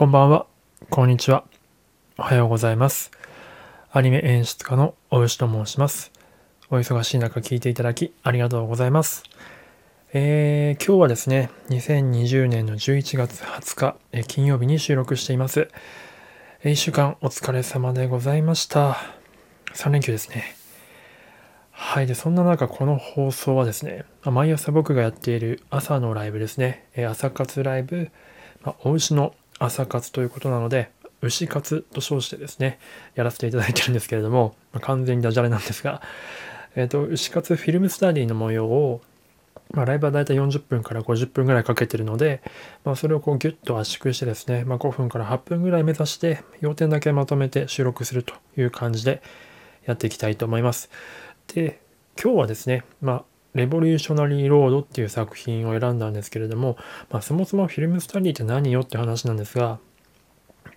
こんばんは、こんにちは、おはようございます。アニメ演出家の大牛と申します。お忙しい中聞いていただきありがとうございます。えー、今日はですね、2020年の11月20日、え金曜日に収録しています。1週間お疲れ様でございました。3連休ですね。はい。で、そんな中、この放送はですね、毎朝僕がやっている朝のライブですね、朝活ライブ、まあ、お牛の朝活ということなので、牛活と称してですね、やらせていただいてるんですけれども、まあ、完全にダジャレなんですが、えっ、ー、と、牛活フィルムスタディの模様を、まあ、ライブはだいたい40分から50分ぐらいかけてるので、まあ、それをこうギュッと圧縮してですね、まあ、5分から8分ぐらい目指して、要点だけまとめて収録するという感じでやっていきたいと思います。で、今日はですね、ま、レボリューショナリーロードっていう作品を選んだんですけれども、まあ、そもそもフィルムスタディって何よって話なんですが、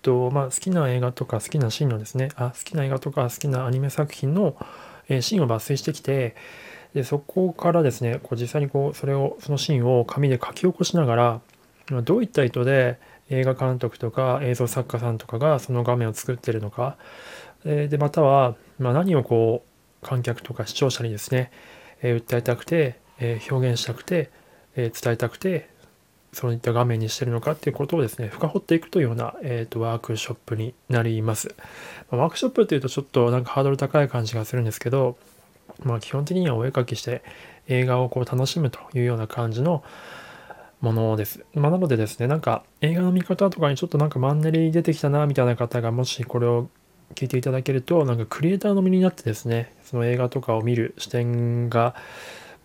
とまあ、好きな映画とか好きなシーンのですねあ好きな映画とか好きなアニメ作品の、えー、シーンを抜粋してきてでそこからですねこう実際にこうそれをそのシーンを紙で書き起こしながらどういった意図で映画監督とか映像作家さんとかがその画面を作ってるのか、えー、でまたは、まあ、何をこう観客とか視聴者にですねえ訴えたくて、え表現したくて、え伝えたくてそういった画面にしてるのかっていうことをですね深掘っていくというような、えーと、ワークショップになります。まワークショップっていうとちょっとなんかハードル高い感じがするんですけど、まあ、基本的にはお絵描きして映画をこう楽しむというような感じのものです。まあ、なのでですね、なんか映画の見方とかにちょっとなんかマンネリ出てきたなみたいな方がもしこれを聞いていただけると、なんかクリエイターの身になってですね、その映画とかを見る視点が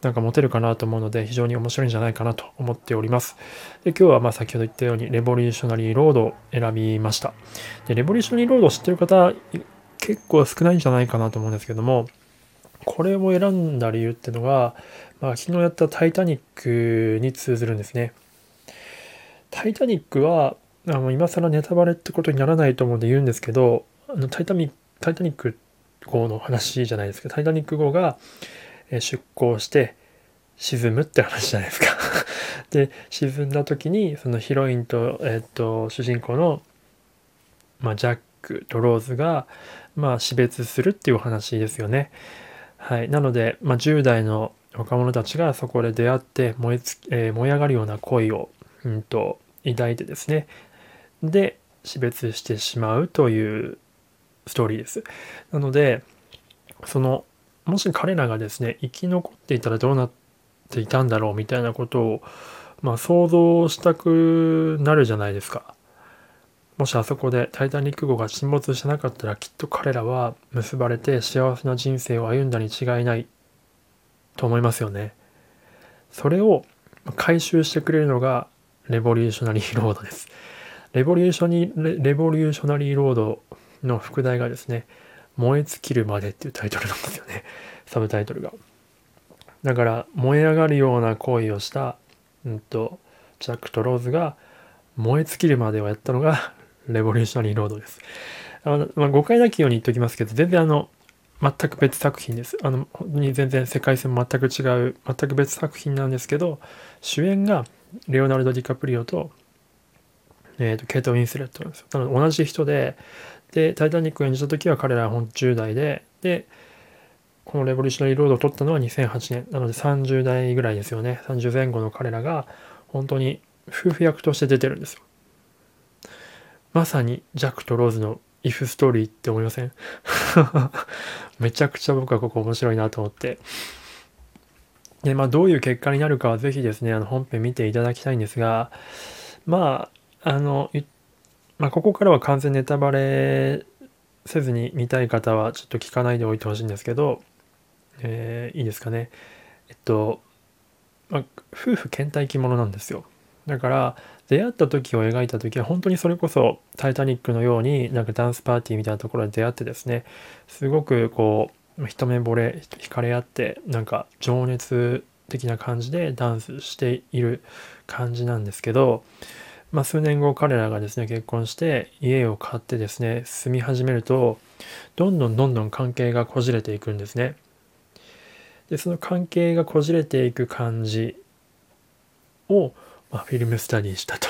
なんか持てるかなと思うので、非常に面白いんじゃないかなと思っております。で今日はまあ先ほど言ったように、レボリューショナリーロードを選びました。でレボリューショナリーロードを知ってる方、結構少ないんじゃないかなと思うんですけども、これを選んだ理由っていうのが、まあ、昨日やったタイタニックに通ずるんですね。タイタニックは、あの今更ネタバレってことにならないと思うんで言うんですけど、あのタイタニタイタニック号の話じゃないですけど、タイタニック号が出港して沈むって話じゃないですか で、沈んだ時に、そのヒロインと、えっと、主人公の、まあ、ジャックとローズが、まあ、死別するっていう話ですよね。はい。なので、まあ、10代の若者たちがそこで出会って燃えつ、えー、燃え上がるような恋を、うんと、抱いてですね。で、死別してしまうというストーリーです。なので、その、もし彼らがですね、生き残っていたらどうなっていたんだろうみたいなことを、まあ、想像したくなるじゃないですか。もしあそこでタイタニック号が沈没してなかったらきっと彼らは結ばれて幸せな人生を歩んだに違いないと思いますよね。それを回収してくれるのがレボリューショナリーロードです。レボリューショニレボリューショナリーロードの副題がですね、燃え尽きるまでっていうタイトルなんですよね。サブタイトルが。だから、燃え上がるような行為をした、うんと、ジャックとローズが燃え尽きるまでをやったのが、レボリューショナリーロードです。あの、まあ、誤解なきように言っておきますけど、全然あの、全く別作品です。あの、本当に全然世界線全く違う、全く別作品なんですけど、主演がレオナルド・ディカプリオと、えーと、ケイト・ウィンスレットなんですよ。なので同じ人で、で、タイタニックを演じた時は彼らは本10代で、で、このレボリューショナリーロードを撮ったのは2008年。なので30代ぐらいですよね。30前後の彼らが本当に夫婦役として出てるんですよ。まさにジャックとローズのイフストーリーって思いません？めちゃくちゃ僕はここ面白いなと思って。で、まあどういう結果になるかはぜひですね、あの本編見ていただきたいんですが、まあ、あの、まあ、ここからは完全ネタバレせずに見たい方はちょっと聞かないでおいてほしいんですけど、えー、いいですかね。えっと、まあ、夫婦倦怠期ものなんですよ。だから出会った時を描いた時は本当にそれこそ「タイタニック」のようになんかダンスパーティーみたいなところで出会ってですねすごくこう一目惚れ惹かれ合ってなんか情熱的な感じでダンスしている感じなんですけどまあ、数年後彼らがですね結婚して家を買ってですね住み始めるとどんどんどんどん関係がこじれていくんですね。でその関係がこじれていく感じをまあ、フィルムスタディしたと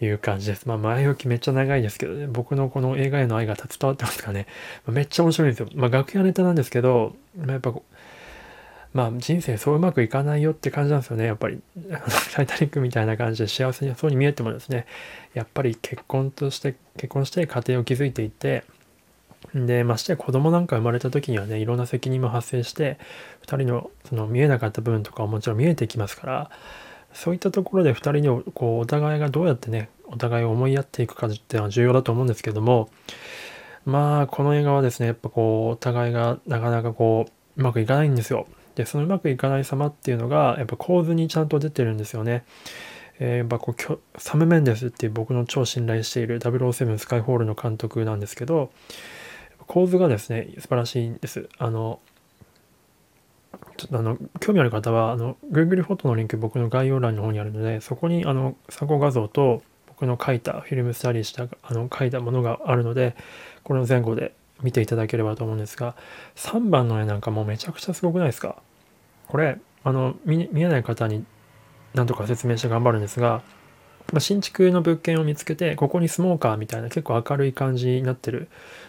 いう感じです。まあ、前置きめっちゃ長いですけどね、僕のこの映画への愛が伝わってますかね。まあ、めっちゃ面白いんですよ。まあ、楽屋ネタなんですけど、まあ、やっぱまあ人生そううまくいかないよって感じなんですよね。やっぱり、タイタニックみたいな感じで幸せにそうに見えてもですね、やっぱり結婚として、結婚して家庭を築いていて、で、ましてや子供なんか生まれた時にはね、いろんな責任も発生して、2人のその見えなかった部分とかはもちろん見えてきますから、そういったところで2人のこうお互いがどうやってね、お互いを思いやっていくかっていうのは重要だと思うんですけども、まあ、この映画はですね、やっぱこう、お互いがなかなかこう、うまくいかないんですよ。で、そのうまくいかない様っていうのが、やっぱ構図にちゃんと出てるんですよね。えー、やっぱこうサム・メンデスっていう僕の超信頼している007スカイホールの監督なんですけど、構図がですね、素晴らしいんです。あの、ちょっとあの、興味ある方は、あの、Google フォトのリンク僕の概要欄の方にあるので、そこにあの、参考画像と僕の書いた、フィルムスタディした、あの、書いたものがあるので、この前後で見ていただければと思うんですが、3番の絵なんかもうめちゃくちゃすごくないですか？これ、あの、見えない方に何とか説明して頑張るんですが、まあ、新築の物件を見つけて、ここにスモーカーみたいな結構明るい感じになってる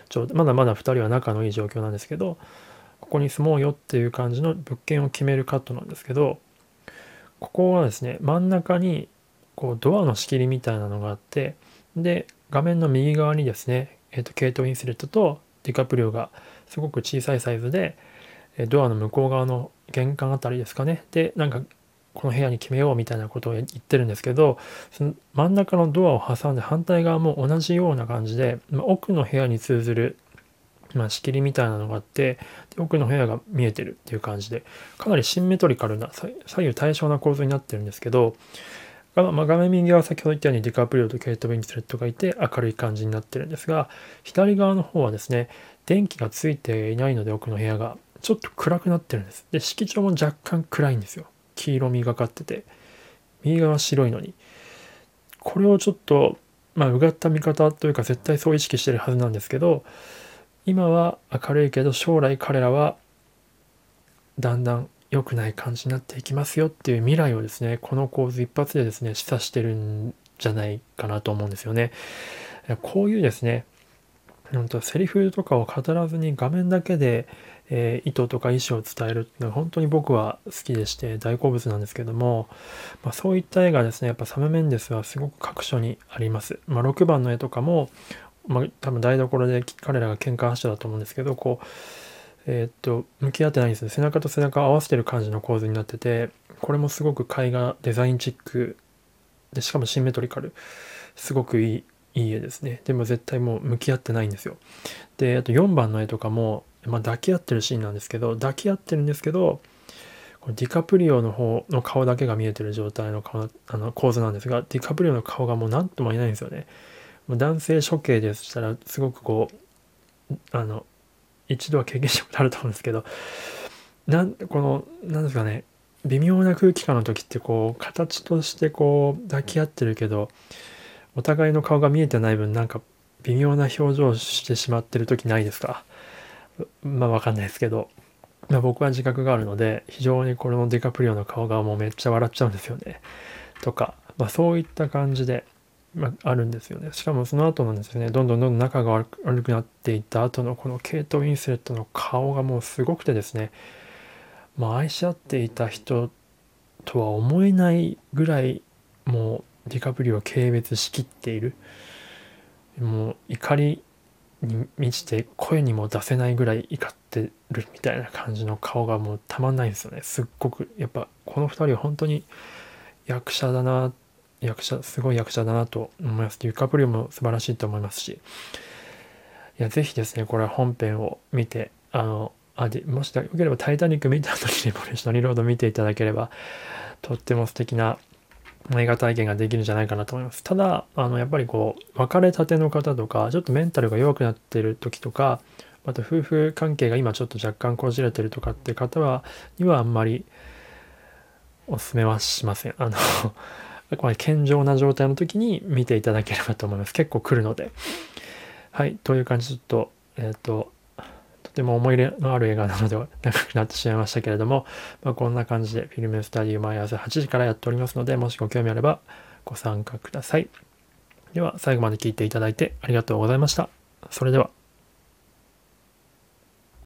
状態、まだまだ2人は仲のいい状況なんですけど、ここに住もうよっていう感じの物件を決めるカットなんですけど、ここはですね、真ん中にこうドアの仕切りみたいなのがあって、で、画面の右側にですね、えっ、ー、と、ケイト・インスレットとディカプリオがすごく小さいサイズで、ドアの向こう側の玄関あたりですかね。で、なんか、この部屋に決めようみたいなことを言ってるんですけど、その真ん中のドアを挟んで反対側も同じような感じで、まあ、奥の部屋に通ずる、まあ、仕切りみたいなのがあってで、奥の部屋が見えてるっていう感じで、かなりシンメトリカルな、左右対称な構造になってるんですけど、まあ、画面右側先ほど言ったようにディカプリオとケイト・ウィンスレットがいて明るい感じになってるんですが、左側の方はですね、電気がついていないので奥の部屋がちょっと暗くなってるんです。で、色調も若干暗いんですよ。黄色みがかってて。右側白いのに。これをちょっと、まあ、うがった見方というか絶対そう意識してるはずなんですけど、今は明るいけど将来彼らはだんだん良くない感じになっていきますよっていう未来をですね、この構図一発でですね、示唆してるんじゃないかなと思うんですよね。こういうですね、んとセリフとかを語らずに画面だけで、えー、意図とか意思を伝えるっていうのは本当に僕は好きでして大好物なんですけども、まあ、そういった絵がですねやっぱサム・メンデスはすごく各所にあります。まあ、6番の絵とかも、まあ、多分台所で彼らが喧嘩発祥だと思うんですけどこうえー、っと向き合ってないんですね背中と背中を合わせてる感じの構図になっててこれもすごく絵画デザインチックでしかもシンメトリカルすごくいいいい絵ですね。でも絶対もう向き合ってないんですよ。で、あと4番の絵とかも、まあ、抱き合ってるシーンなんですけど、抱き合ってるんですけど、こディカプリオの方の顔だけが見えてる状態の顔あの構図なんですが、ディカプリオの顔がもう何とも言えないんですよね。もう男性処刑でしたら、すごくこう、あの、一度は経験したことあると思うんですけど、なんこの、なんですかね、微妙な空気感の時ってこう、形としてこう、抱き合ってるけど、お互いの顔が見えてない分なんか微妙な表情をしてしまってる時ないですか？まあわかんないですけど、まあ、僕は自覚があるので非常にこのデカプリオの顔がもうめっちゃ笑っちゃうんですよね。とか、まあ、そういった感じで、まあ、あるんですよね。しかもその後なんですよね。どんどんどんどん仲が悪くなっていった後のこのケイト・ウィンスレットの顔がもうすごくてですね。まあ愛し合っていた人とは思えないぐらいもうディカプリオを軽蔑しきっている。もう怒りに満ちて声にも出せないぐらい怒ってるみたいな感じの顔がもうたまんないんですよね。すっごく。やっぱこの2人は本当に役者だな役者すごい役者だなと思います。ディカプリオも素晴らしいと思いますし。いやぜひですねこれは本編を見てあのあでもしよければ「タイタニック」見た後にレボリューショナリロード見ていただければとっても素敵な映画体験ができるんじゃないかなと思います。ただ、あの、やっぱりこう、別れたての方とか、ちょっとメンタルが弱くなってる時とか、また夫婦関係が今ちょっと若干こじれてるとかっていう方は、にはあんまりおすすめはしません。あのこれ健常な状態の時に見ていただければと思います。結構来るので。はい、という感じでちょっと、えっ、ー、と、ても思い入れのある映画なので長くなってしまいましたけれども、まあ、こんな感じでフィルムスタディ毎朝8時からやっておりますので、もしご興味あればご参加ください。では、最後まで聞いていただいてありがとうございました。それでは。